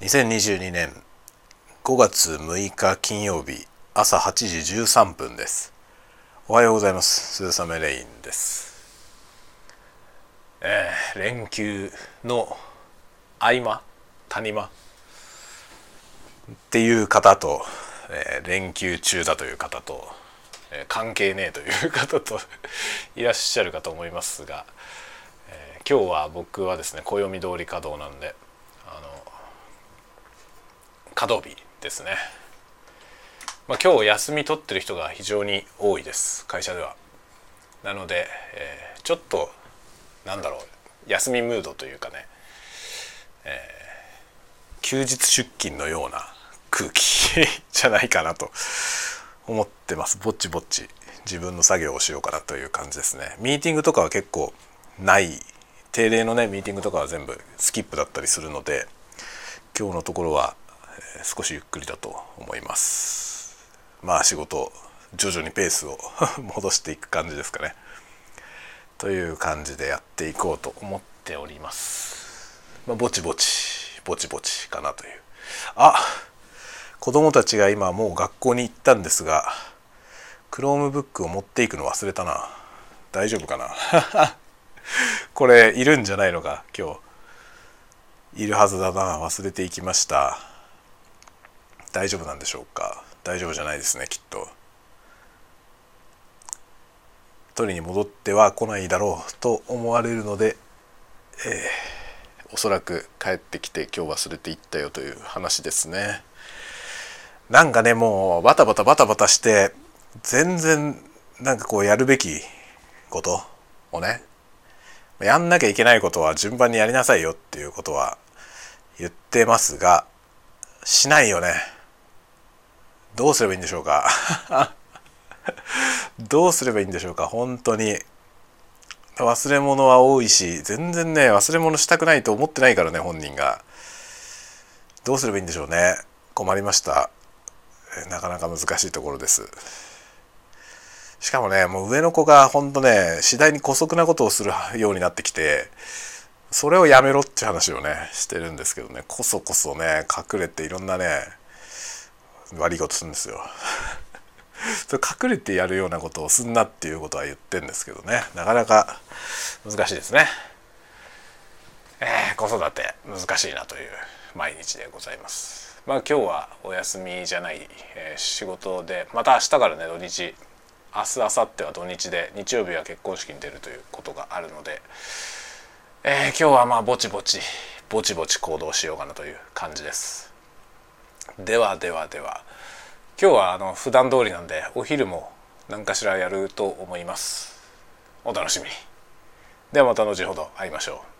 2022年5月6日金曜日朝8時13分です。おはようございます。鈴雨レインです。えー、連休の合間谷間っていう方と、えー、連休中だという方と、えー、関係ねえという方と いらっしゃるかと思いますが、えー、今日は僕はですね暦通り稼働なんで稼働日ですね、まあ、今日休み取ってる人が非常に多いです。会社では。なので、えー、ちょっとなんだろう。休みムードというかね、えー、休日出勤のような空気 じゃないかなと思ってます。ぼっちぼっち自分の作業をしようかなという感じですね。ミーティングとかは結構ない。定例のねミーティングとかは全部スキップだったりするので今日のところは少しゆっくりだと思います。まあ仕事徐々にペースを 戻していく感じですかね。という感じでやっていこうと思っております、まあ、ぼちぼちぼちぼちかなという。あ子供たちが今もう学校に行ったんですが Chromebook を持っていくの忘れたな。大丈夫かな？これいるんじゃないのか？今日。いるはずだな。忘れていきました。大丈夫なんでしょうか？大丈夫じゃないですねきっと。取りに戻っては来ないだろうと思われるので、えー、おそらく帰ってきて今日忘れていったよという話ですね。なんかねもうバタバタバタバタして全然なんかこうやるべきことをねやんなきゃいけないことは順番にやりなさいよっていうことは言ってますがしないよね。どうすればいいんでしょうか？どうすればいいんでしょうか？本当に。忘れ物は多いし全然ね忘れ物したくないと思ってないからね本人が。どうすればいいんでしょうね？困りました。なかなか難しいところです。しかもねもう上の子がほんとね次第に姑息なことをするようになってきてそれをやめろって話をねしてるんですけどね。こそこそね隠れていろんなね悪いことするんですよ それ隠れてやるようなことをすんなっていうことは言ってんですけどねなかなか難しいですね。えー、子育て難しいなという毎日でございます。まあ今日はお休みじゃない、えー、仕事でまた明日からね土日明日明後日は土日で日曜日は結婚式に出るということがあるので、えー、今日はまあぼちぼちぼちぼち行動しようかなという感じです。ではではでは。今日はあの普段通りなんでお昼も何かしらやると思います。お楽しみに。ではまた後ほど会いましょう。